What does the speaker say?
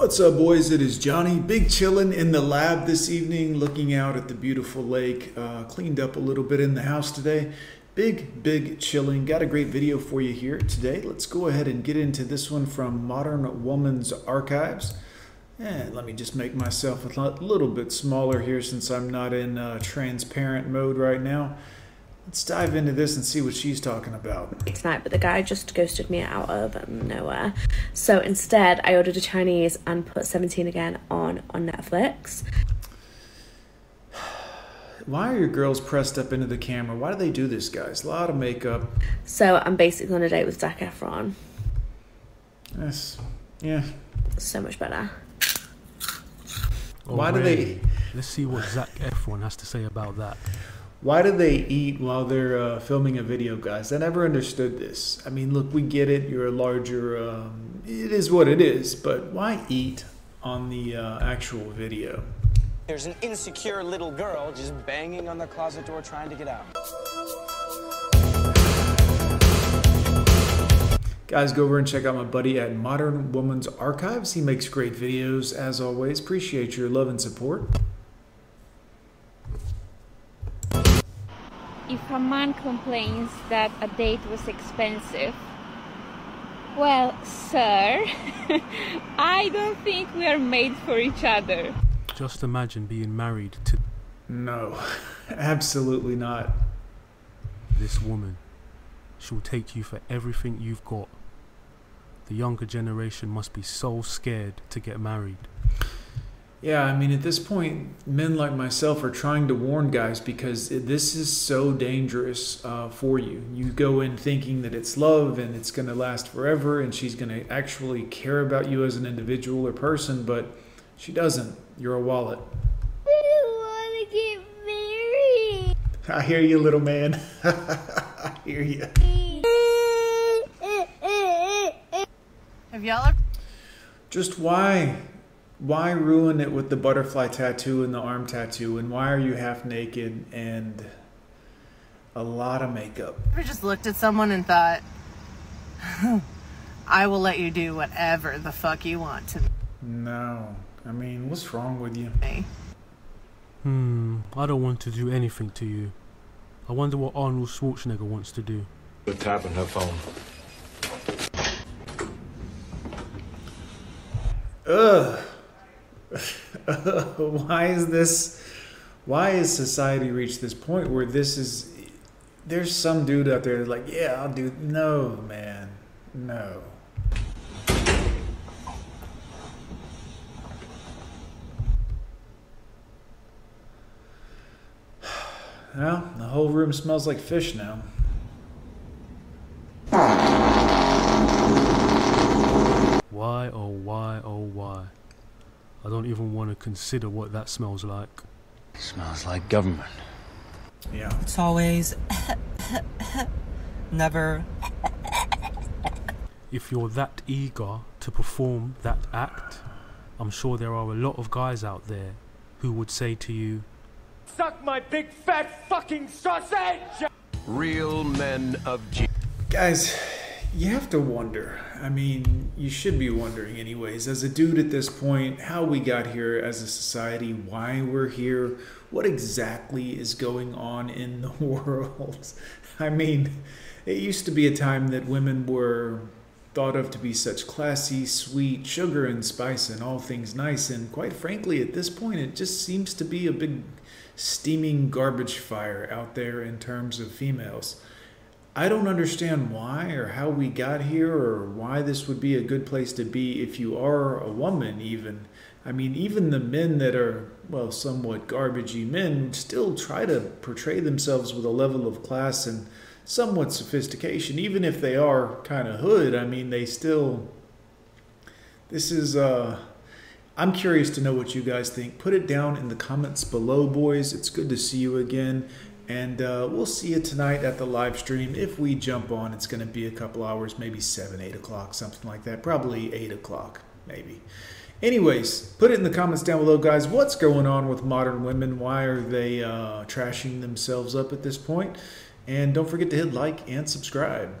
What's up, boys? It is Johnny. Big chillin' in the lab this evening, looking out at the beautiful lake. Uh, cleaned up a little bit in the house today. Big, big chilling. Got a great video for you here today. Let's go ahead and get into this one from Modern Woman's Archives. And let me just make myself a little bit smaller here since I'm not in uh, transparent mode right now. Let's dive into this and see what she's talking about. Tonight, but the guy just ghosted me out of nowhere. So instead, I ordered a Chinese and put 17 again on on Netflix. Why are your girls pressed up into the camera? Why do they do this, guys? A lot of makeup. So I'm basically on a date with Zac Efron. Yes. Yeah. So much better. Oh, Why do they? Let's see what Zac Efron has to say about that. Why do they eat while they're uh, filming a video, guys? I never understood this. I mean, look, we get it. You're a larger. Um, it is what it is. But why eat on the uh, actual video? There's an insecure little girl just banging on the closet door trying to get out. Guys, go over and check out my buddy at Modern Woman's Archives. He makes great videos, as always. Appreciate your love and support. If a man complains that a date was expensive, well, sir, I don't think we are made for each other. Just imagine being married to No, absolutely not. this woman. She'll take you for everything you've got. The younger generation must be so scared to get married. Yeah, I mean, at this point, men like myself are trying to warn guys because this is so dangerous uh, for you. You go in thinking that it's love and it's going to last forever and she's going to actually care about you as an individual or person, but she doesn't. You're a wallet. I want to get married. I hear you, little man. I hear you. Have y'all ever Just why? Why ruin it with the butterfly tattoo and the arm tattoo? And why are you half naked and a lot of makeup? ever just looked at someone and thought, I will let you do whatever the fuck you want to No. I mean, what's wrong with you? me? Hmm, I don't want to do anything to you. I wonder what Arnold Schwarzenegger wants to do. tapping her phone. Ugh. why is this? Why has society reached this point where this is? There's some dude out there that's like, yeah, I'll do. No, man, no. Well, the whole room smells like fish now. Why, oh why, oh why? I don't even want to consider what that smells like. Smells like government. Yeah. It's always never If you're that eager to perform that act, I'm sure there are a lot of guys out there who would say to you, Suck my big fat fucking sausage! Real men of G. Guys, you have to wonder. I mean, you should be wondering, anyways, as a dude at this point, how we got here as a society, why we're here, what exactly is going on in the world. I mean, it used to be a time that women were thought of to be such classy, sweet, sugar and spice and all things nice. And quite frankly, at this point, it just seems to be a big steaming garbage fire out there in terms of females. I don't understand why or how we got here or why this would be a good place to be if you are a woman, even. I mean, even the men that are, well, somewhat garbagey men still try to portray themselves with a level of class and somewhat sophistication, even if they are kind of hood. I mean, they still. This is, uh, I'm curious to know what you guys think. Put it down in the comments below, boys. It's good to see you again. And uh, we'll see you tonight at the live stream. If we jump on, it's going to be a couple hours, maybe 7, 8 o'clock, something like that. Probably 8 o'clock, maybe. Anyways, put it in the comments down below, guys. What's going on with modern women? Why are they uh, trashing themselves up at this point? And don't forget to hit like and subscribe.